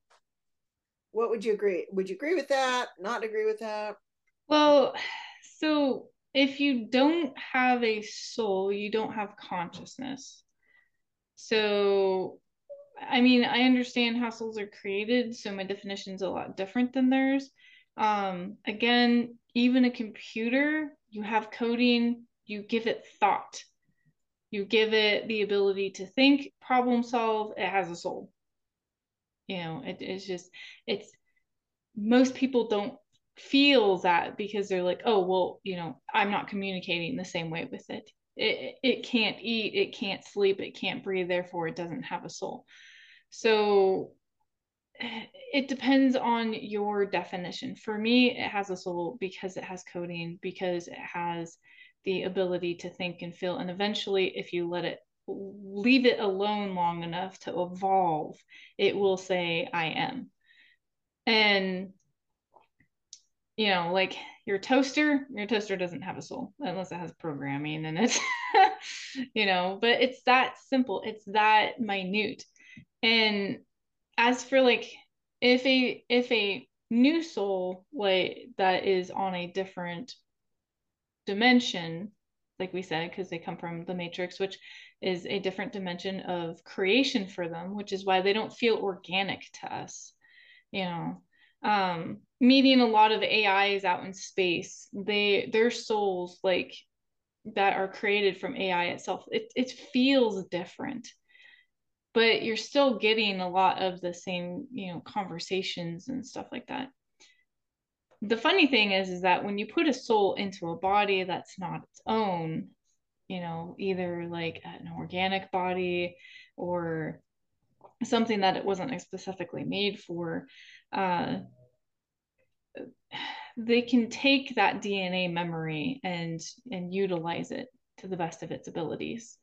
What would you agree? Would you agree with that? Not agree with that? Well, so if you don't have a soul, you don't have consciousness. So, I mean, I understand how souls are created, so my definition is a lot different than theirs. Um, again, even a computer you have coding, you give it thought. You give it the ability to think, problem solve, it has a soul. You know, it, it's just, it's, most people don't feel that because they're like, oh, well, you know, I'm not communicating the same way with it. It, it can't eat, it can't sleep, it can't breathe, therefore it doesn't have a soul. So it depends on your definition. For me, it has a soul because it has coding, because it has the ability to think and feel. And eventually, if you let it leave it alone long enough to evolve, it will say, I am. And, you know, like your toaster, your toaster doesn't have a soul unless it has programming and it's, you know, but it's that simple, it's that minute. And as for like if a if a new soul like that is on a different dimension like we said because they come from the matrix which is a different dimension of creation for them which is why they don't feel organic to us you know? Um meeting a lot of ais out in space. They their souls like that are created from ai itself it, it feels different but you're still getting a lot of the same you know conversations and stuff like that. The funny thing is is that when you put a soul into a body that's not its own you know either like an organic body or something that it wasn't specifically made for uh, they can take that dna memory and and utilize it to the best of its abilities.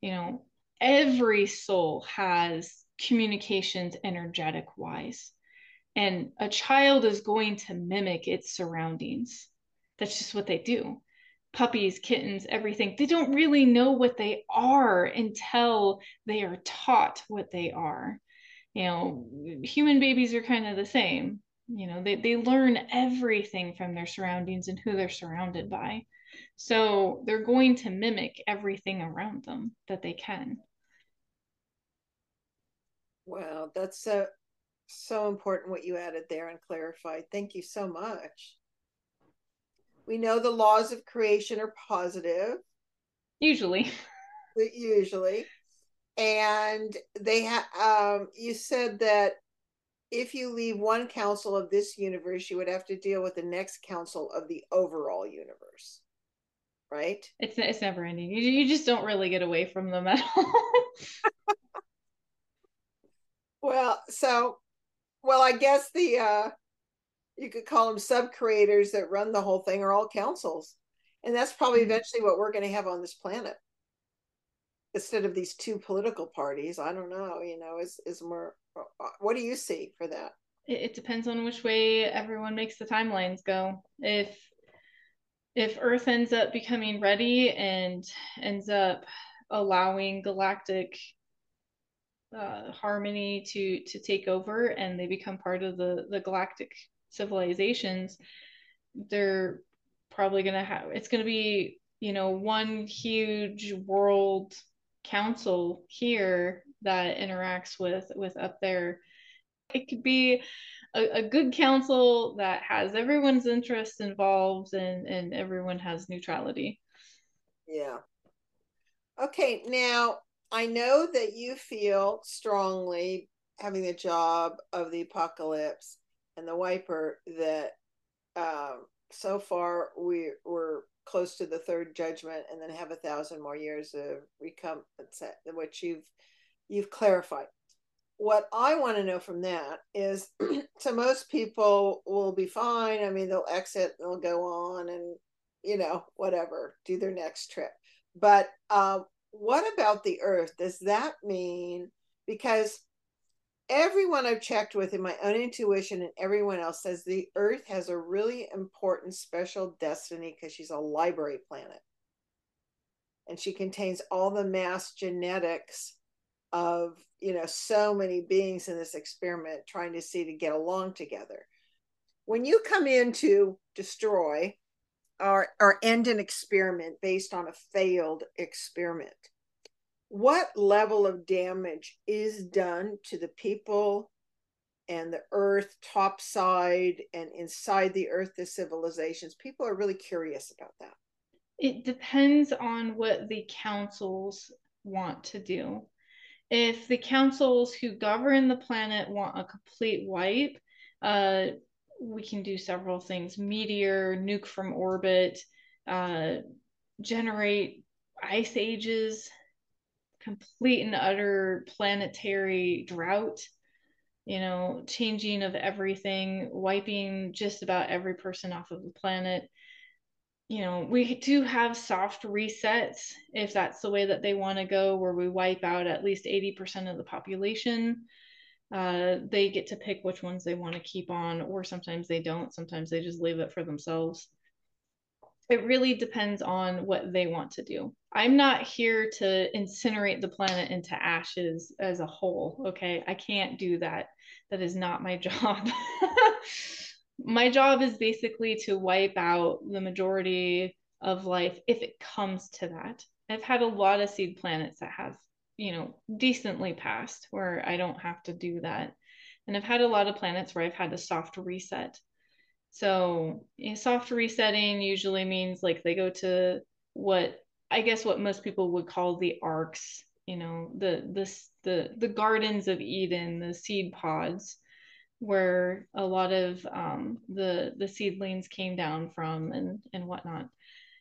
You know every soul has communications energetic wise. And a child is going to mimic its surroundings. That's just what they do. Puppies, kittens, everything. They don't really know what they are until they are taught what they are. You know, human babies are kind of the same. You know, they, they learn everything from their surroundings and who they're surrounded by. So they're going to mimic everything around them that they can. Wow, that's so so important what you added there and clarified. Thank you so much. We know the laws of creation are positive. Usually. Usually. And they have um you said that if you leave one council of this universe, you would have to deal with the next council of the overall universe. Right? It's it's never ending. You, you just don't really get away from them at all. Well, so, well, I guess the uh, you could call them sub creators that run the whole thing are all councils, And that's probably mm-hmm. eventually what we're going to have on this planet. Instead of these two political parties, I don't know, you know, is is more uh, what do you see for that? It, it depends on which way everyone makes the timelines go. If if Earth ends up becoming ready and ends up allowing galactic uh, harmony to to take over and they become part of the the galactic civilizations they're probably going to have it's going to be you know one huge world council here that interacts with with up there. It could be a, a good council that has everyone's interests involved and and everyone has neutrality yeah okay now I know that you feel strongly, having the job of the apocalypse and the wiper, that um, so far we were close to the third judgment, and then have a thousand more years of recompense, which you've you've clarified. What I want to know from that is, so most people will be fine. I mean, they'll exit, they'll go on, and you know, whatever, do their next trip. But um, what about the earth? Does that mean because everyone I've checked with in my own intuition and everyone else says the earth has a really important special destiny because she's a library planet. And she contains all the mass genetics of, you know, so many beings in this experiment trying to see to get along together. When you come in to destroy, or, or end an experiment based on a failed experiment. What level of damage is done to the people and the earth, topside and inside the earth, the civilizations? People are really curious about that. It depends on what the councils want to do. If the councils who govern the planet want a complete wipe, uh, we can do several things meteor, nuke from orbit, uh, generate ice ages, complete and utter planetary drought, you know, changing of everything, wiping just about every person off of the planet. You know, we do have soft resets if that's the way that they want to go, where we wipe out at least 80% of the population uh, they get to pick which ones they want to keep on, or sometimes they don't. Sometimes they just leave it for themselves. It really depends on what they want to do. I'm not here to incinerate the planet into ashes as a whole. Okay. I can't do that. That is not my job. My job is basically to wipe out the majority of life if it comes to that. I've had a lot of seed planets that have you know, decently passed where I don't have to do that. And I've had a lot of planets where I've had a soft reset. So, a soft resetting usually means like they go to what I guess what most people would call the arks, you know, the the the the gardens of Eden, the seed pods, where a lot of um, the the seedlings came down from and and whatnot.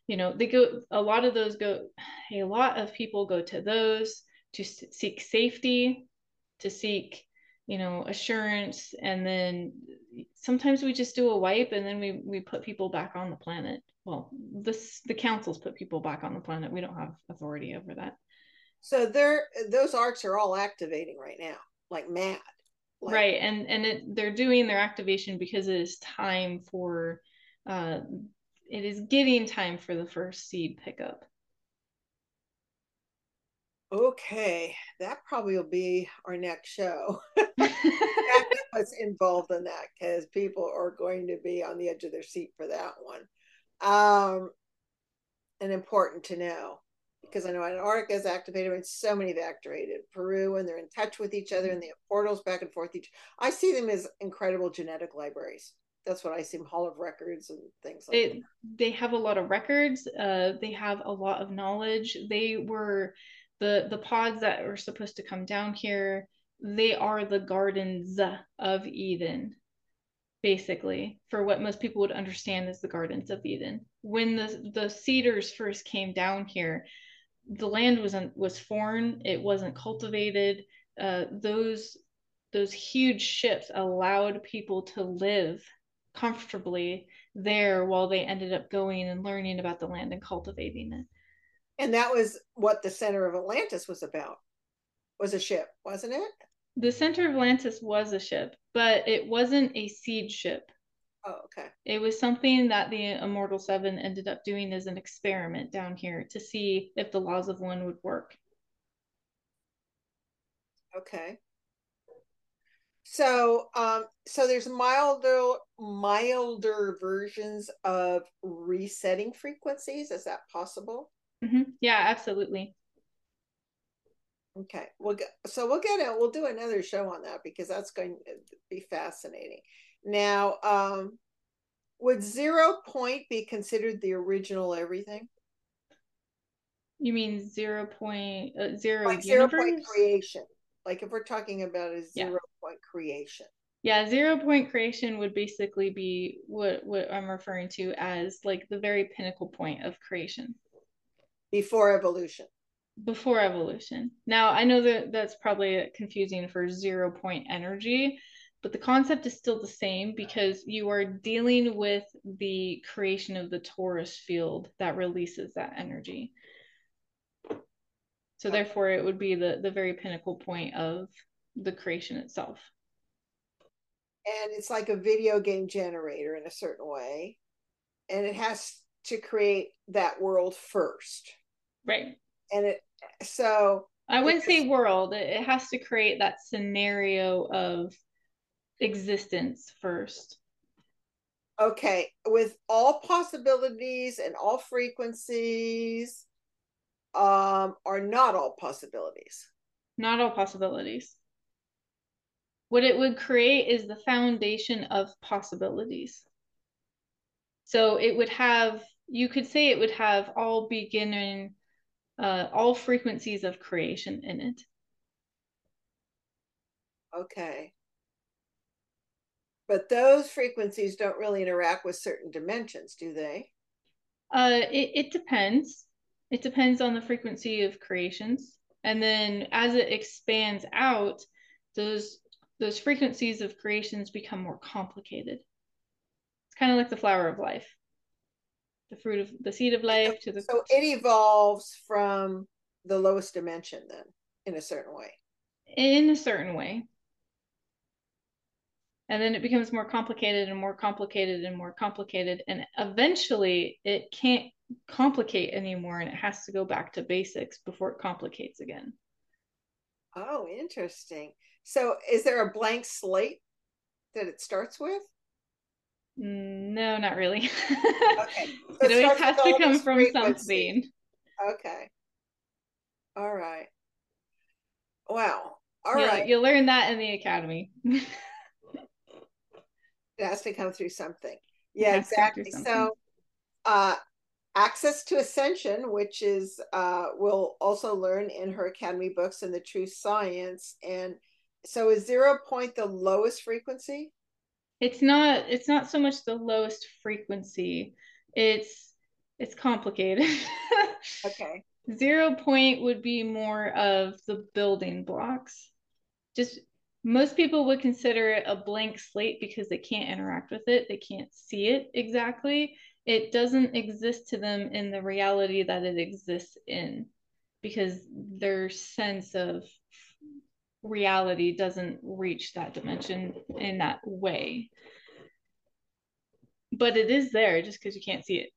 You know, they go. A lot of those go. A lot of people go to those to seek safety, to seek, you know, assurance, and then sometimes we just do a wipe and then we we put people back on the planet. Well, this the councils put people back on the planet. We don't have authority over that. So they're those arks are all activating right now, like mad. Like... right, and and it, they're doing their activation because it is time for, uh, it is getting time for the first seed pickup. Okay, that probably will be our next show. What's involved in that because people are going to be on the edge of their seat for that one. Um, and important to know because I know Antarctica is activated and so many have activated. Peru and they're in touch with each other and they have portals back and forth. Each I see them as incredible genetic libraries. That's what I see them Hall of Records and things like they, that. They have a lot of records. Uh, they have a lot of knowledge. They were the the pods that are supposed to come down here they are the gardens of eden basically for what most people would understand as the gardens of eden when the the seeders first came down here the land wasn't was foreign it wasn't cultivated uh, those those huge ships allowed people to live comfortably there while they ended up going and learning about the land and cultivating it. And that was what the center of Atlantis was about. Was a ship, wasn't it? The center of Atlantis was a ship, but it wasn't a seed ship. Oh, okay. It was something that the Immortal Seven ended up doing as an experiment down here to see if the laws of one would work. Okay. So, um, so there's milder, milder versions of resetting frequencies. Is that possible? Mm-hmm. Yeah, absolutely. Okay, we'll get so we'll get it. We'll do another show on that because that's going to be fascinating. Now, um, would zero point be considered the original everything? You mean zero point uh, zero like zero point creation? Like if we're talking about a zero yeah. point creation. Yeah, zero point creation would basically be what what I'm referring to as like the very pinnacle point of creation. Before evolution. Before evolution. Now I know that that's probably confusing for zero point energy, but the concept is still the same because you are dealing with the creation of the torus field that releases that energy. So therefore, it would be the the very pinnacle point of the creation itself. And it's like a video game generator in a certain way, and it has to create that world first, right? And it so I wouldn't say world. It has to create that scenario of existence first. Okay, with all possibilities and all frequencies um, are not all possibilities. Not all possibilities. What it would create is the foundation of possibilities. So it would have, you could say it would have all beginning, uh, all frequencies of creation in it. Okay. But those frequencies don't really interact with certain dimensions, do they? Uh, it, it depends. It depends on the frequency of creations. And then as it expands out, those those frequencies of creations become more complicated. It's kind of like the flower of life. The fruit of the seed of life to the So it evolves from the lowest dimension then in a certain way. In a certain way. And then it becomes more complicated and more complicated and more complicated. And eventually it can't complicate anymore and it has to go back to basics before it complicates again. Oh, interesting. So is there a blank slate that it starts with? Mm, no, not really. okay. So it, it always has to come from something. Okay. All right. Wow. All you'll, right. You'll learn that in the academy. it has to come through something. Yeah, exactly. So uh Access to Ascension, which is uh, we'll also learn in her academy books and the True Science. And so, is zero point the lowest frequency? It's not. It's not so much the lowest frequency. It's it's complicated. okay. Zero point would be more of the building blocks. Just most people would consider it a blank slate because they can't interact with it. They can't see it exactly. It doesn't exist to them in the reality that it exists in because their sense of reality doesn't reach that dimension in that way. But it is there just because you can't see it.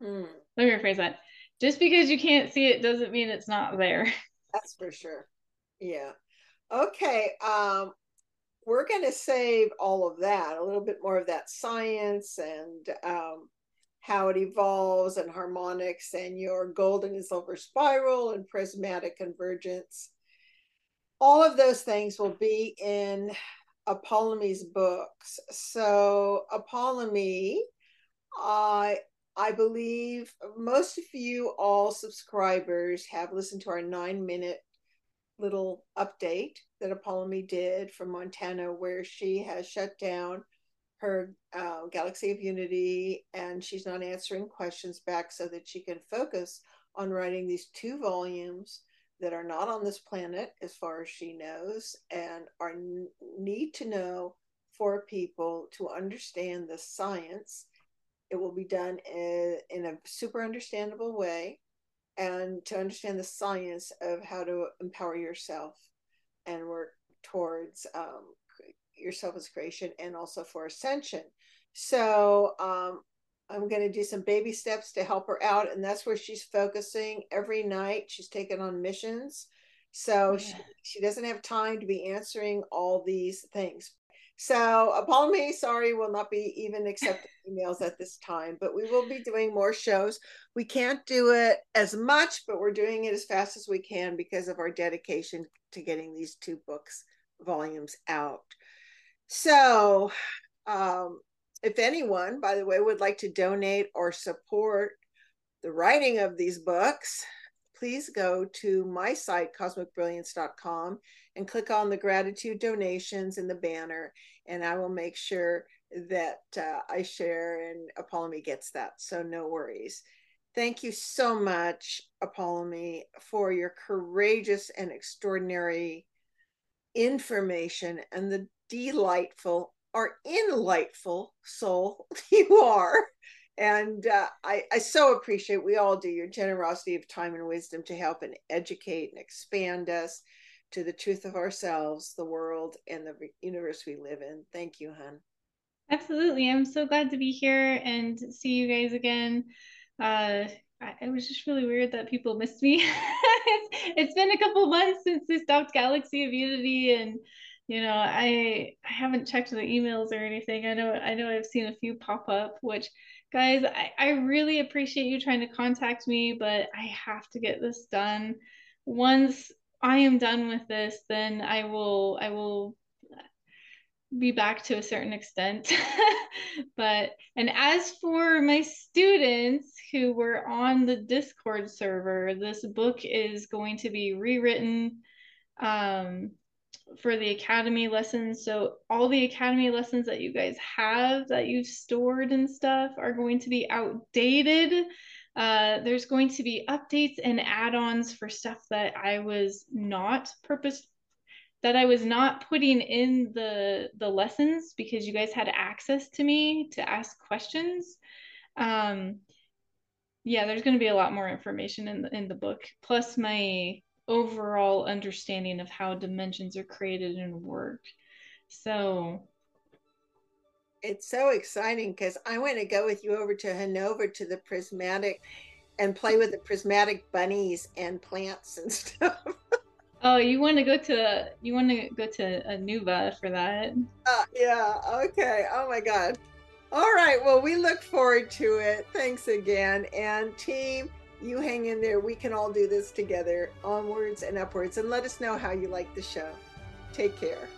Hmm. let me rephrase that. Just because you can't see it doesn't mean it's not there that's for sure yeah okay um we're going to save all of that, a little bit more of that science and um, how it evolves and harmonics and your golden and silver spiral and prismatic convergence. All of those things will be in Apollymi's books. So Apollymi, I I believe most of you all subscribers have listened to our nine minute little update that Apollymi did from Montana, where she has shut down her uh, Galaxy of Unity and she's not answering questions back so that she can focus on writing these two volumes that are not on this planet, as far as she knows, and are need to know for people to understand the science. It will be done in, in a super understandable way and to understand the science of how to empower yourself and work towards um, yourself as creation and also for ascension. So um, I'm going to do some baby steps to help her out. And that's where she's focusing every night. She's taken on missions. So yeah. she, she doesn't have time to be answering all these things. So Apollo sorry, we will not be even accepting emails at this time, but we will be doing more shows. We can't do it as much, but we're doing it as fast as we can because of our dedication to getting these two books volumes out. So um, if anyone, by the way, would like to donate or support the writing of these books, please go to my site, cosmicbrilliance.com, and click on the gratitude donations in the banner, and I will make sure that uh, I share and Apollymi gets that. So no worries. Thank you so much, Apollymi, for your courageous and extraordinary information and the delightful or enlightful soul you are. And uh, I, I so appreciate, we all do, your generosity of time and wisdom to help and educate and expand us to the truth of ourselves, the world, and the universe we live in. Thank you, hon. Absolutely. I'm so glad to be here and see you guys again. Uh, it was just really weird that people missed me. it's been a couple months since I stopped Galaxy of Unity and you know i i haven't checked the emails or anything i know i know i've seen a few pop up which guys I, I really appreciate you trying to contact me but i have to get this done. Once i am done with this then i will i will be back to a certain extent. But and as for my students who were on the discord server this book is going to be rewritten um for the academy lessons. So all the academy lessons that you guys have that you've stored and stuff are going to be outdated. Uh, there's going to be updates and add-ons for stuff that I was not purpose that I was not putting in the the lessons because you guys had access to me to ask questions. Um, yeah, there's going to be a lot more information in the in the book. Plus my overall understanding of how dimensions are created and work. So it's so exciting because I want to go with you over to Hanover to the prismatic and play with the prismatic bunnies and plants and stuff. oh, you want to go to you want to go to Anuva for that? Uh, yeah. Okay. Oh my God. All right. Well, we look forward to it. Thanks again, and team you hang in there. We can all do this together, onwards and upwards. And let us know how you like the show. Take care.